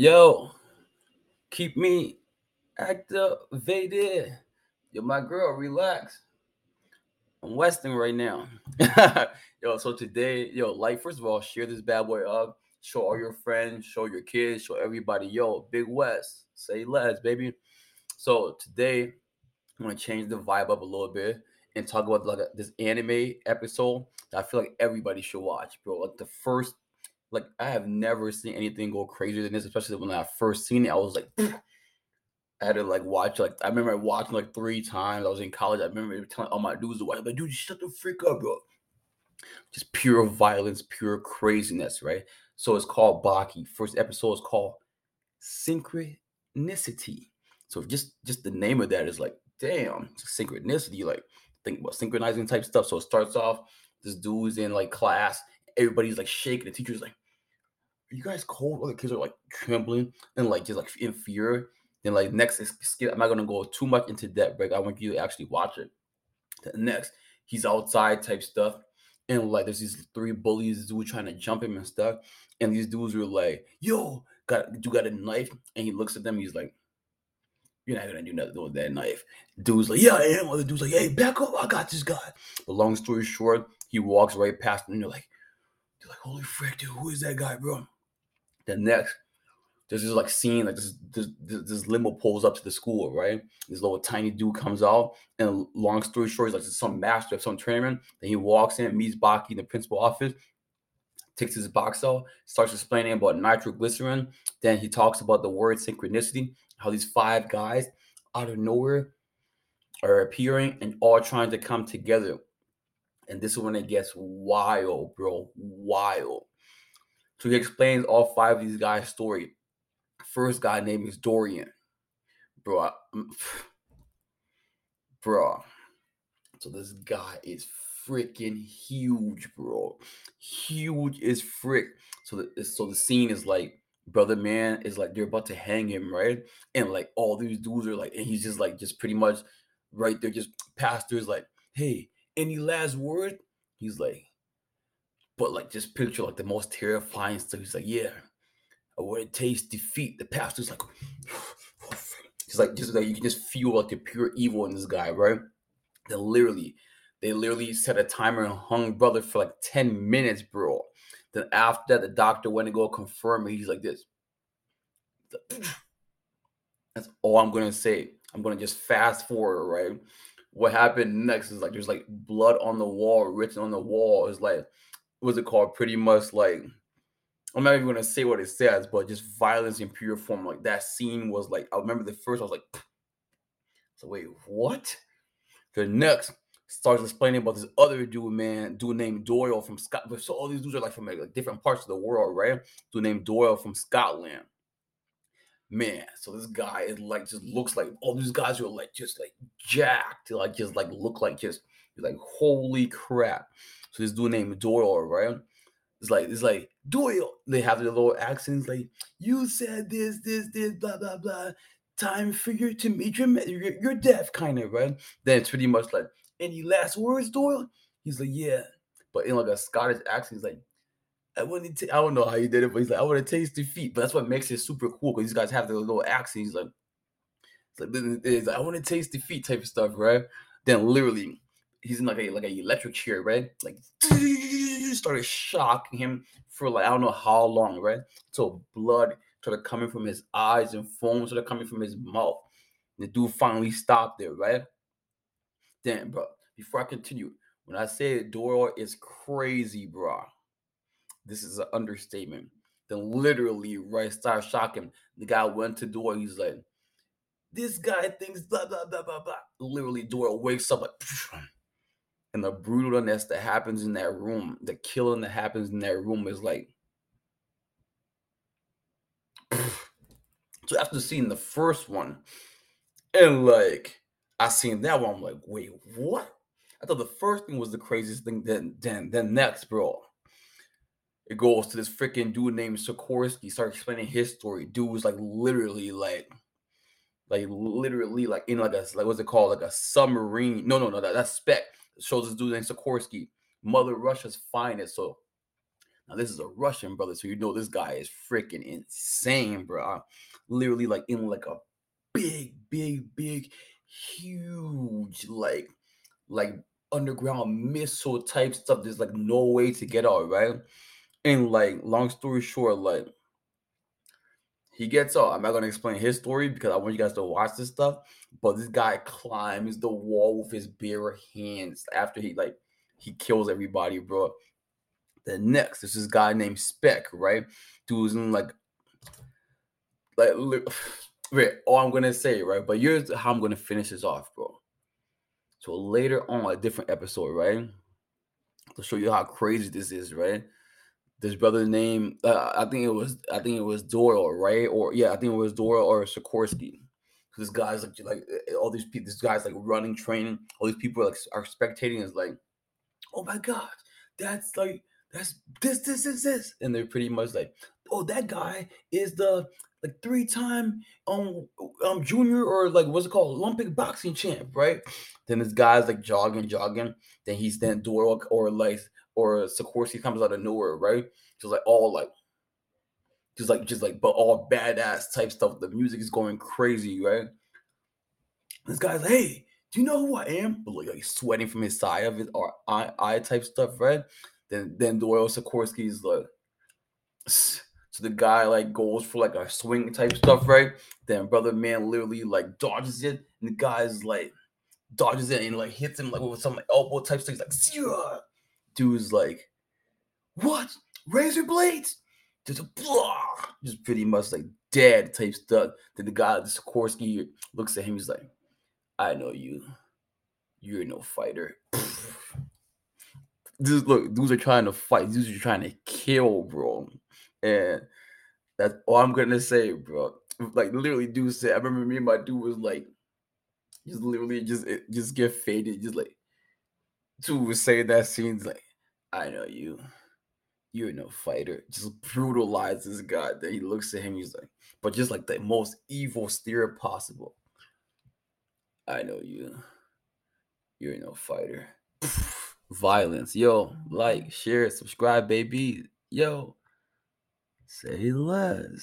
Yo, keep me activated. Yo, my girl, relax. I'm Weston right now. yo, so today, yo, like, first of all, share this bad boy up. Show all your friends, show your kids, show everybody. Yo, Big West, say less, baby. So today, I'm gonna change the vibe up a little bit and talk about like this anime episode that I feel like everybody should watch, bro. Like the first like I have never seen anything go crazier than this, especially when I first seen it. I was like, I had to like watch like I remember watching like three times. I was in college. I remember telling all my dudes to watch. Like, dude, shut the freak up, bro. Just pure violence, pure craziness, right? So it's called Baki. First episode is called Synchronicity. So just just the name of that is like, damn, synchronicity. Like think about synchronizing type stuff. So it starts off. This dude's in like class everybody's like shaking. The teacher's like, "Are you guys cold?" All the kids are like trembling and like just like in fear. Then like next is I'm not gonna go too much into that, but I want you to actually watch it. Then next, he's outside type stuff, and like there's these three bullies dude trying to jump him and stuff, and these dudes are like, "Yo, got you got a knife?" And he looks at them, he's like. You're not gonna do nothing with that knife. Dude's like, yeah, I am. Other dude's like, hey, back up, I got this guy. But long story short, he walks right past them, and you're like, you're like, holy frick, dude, who is that guy, bro? The next, there's this like scene, like this, this, this limo pulls up to the school, right? This little tiny dude comes out, and long story short, he's like some master of some trainer. Then he walks in, meets Baki in the principal office, takes his box out, starts explaining about nitroglycerin. Then he talks about the word synchronicity, how these five guys out of nowhere are appearing and all trying to come together and this is when it gets wild, bro. Wild. So he explains all five of these guys' story. First guy name is Dorian. Bro. Bro. So this guy is freaking huge, bro. Huge is frick. So the so the scene is like brother man is like they're about to hang him, right? And like all these dudes are like, and he's just like just pretty much right there, just pastors like, hey, any last word? He's like, but like just picture like the most terrifying stuff. He's like, yeah, I want to taste defeat. The pastor's like, he's like, just like you can just feel like the pure evil in this guy, right? Then literally, they literally set a timer and hung brother for like 10 minutes, bro. Then after that, the doctor went to go confirm it. He's like this. That's all I'm gonna say. I'm gonna just fast forward, right? What happened next is like there's like blood on the wall written on the wall. Is like what's it called? Pretty much like i'm not even gonna say what it says but just violence in pure form. Like that scene was like i remember the first i was like so wait what? The next starts explaining about this other dude man dude named doyle from scotland so all these dudes are like from like different parts of the world right? Dude named doyle from scotland man, so this guy is like just looks like all these guys are like just like jacked, like just like look like just like holy crap. So this dude named Doyle, right? It's like it's like Doyle. They have their little accents, like you said this, this, this, blah blah blah. Time for you to meet your you're, you're deaf, kind of right. Then it's pretty much like any last words, Doyle. He's like yeah, but in like a Scottish accent, he's like I want to. I don't know how he did it, but he's like, I want to taste defeat. But that's what makes it super cool because these guys have their little accent. He's like, like, it's like I want to taste defeat type of stuff, right? Then literally, he's in like a like a electric chair, right? Like started shocking him for like I don't know how long, right? So blood started coming from his eyes and foam started coming from his mouth. And The dude finally stopped there, right? Then, bro. Before I continue, when I say Doro is crazy, bro this is an understatement. Then literally, right, start shocking. The guy went to door. He's like, this guy thinks blah blah blah blah blah. Literally, door wakes up like, and the brutalness that happens in that room, the killing that happens in that room is like. So after seeing the first one, and like I seen that one, I'm like, wait, what? I thought the first thing was the craziest thing. Then, then, then next, bro it goes to this freaking dude named Sikorsky, starts explaining his story. Dude was like literally like like literally like in like a like what's it called? Like a submarine. No, no, no, that, that's spec. Shows this dude named Sikorsky, Mother Russia's finest. So Now this is a Russian brother, so you know this guy is freaking insane, bro. Literally like in like a big, big, big, huge, like like underground missile type stuff. There's like no way to get out, right? And like, long story short, like he gets out. I'm not gonna explain his story because I want you guys to watch this stuff. But this guy climbs the wall with his bare hands after he like he kills everybody, bro. Then next, there's this guy named Spec, right? Dude's in like like wait, all I'm gonna say, right? But here's how I'm gonna finish this off, bro. So later on, a different episode, right? To show you how crazy this is, right? This brother named uh, I think it was I think it was Doyle, right? Or yeah, I think it was Doyle or Sikorsky. This guy's like like eh, all these people, this guy's like running training. All these people are like are spectating. Is like, oh my god, that's like that's this this this this, and they're pretty much like, oh that guy is the like three time um um junior or like what's it called Olympic boxing champ, right? Then this guy's like jogging, jogging. Then he's then Doyle or like or Sikorsky comes out of nowhere, right? Just like all like just like just like but all badass type stuff. The music is going crazy, right? This guy's like, hey, do you know who I am? But like, like sweating from his side of it or eye, eye type stuff, right? Then then Doyle Sikorsky is like so the guy like goes for like a swing type stuff, right? Then brother man literally like dodges it, and the guy's like dodges it and like hits him like with some like elbow type stuff. He's like Sierra. Dude's like, what? Razor blades? Just blah, just pretty much like dead type stuff. Then the guy, the Sikorsky, looks at him. He's like, I know you. You're no fighter. This look, dudes are trying to fight. Dudes are trying to kill, bro. And that's all I'm gonna say, bro. Like literally, dude said. I remember me and my dude was like, just literally just just get faded, just like dude was saying that scene's like, I know you. You're no fighter. Just brutalizes guy. Then he looks at him, he's like, but just like the most evil stare possible. I know you. You're no fighter. Violence. Yo, like, share, subscribe, baby. Yo. Say less.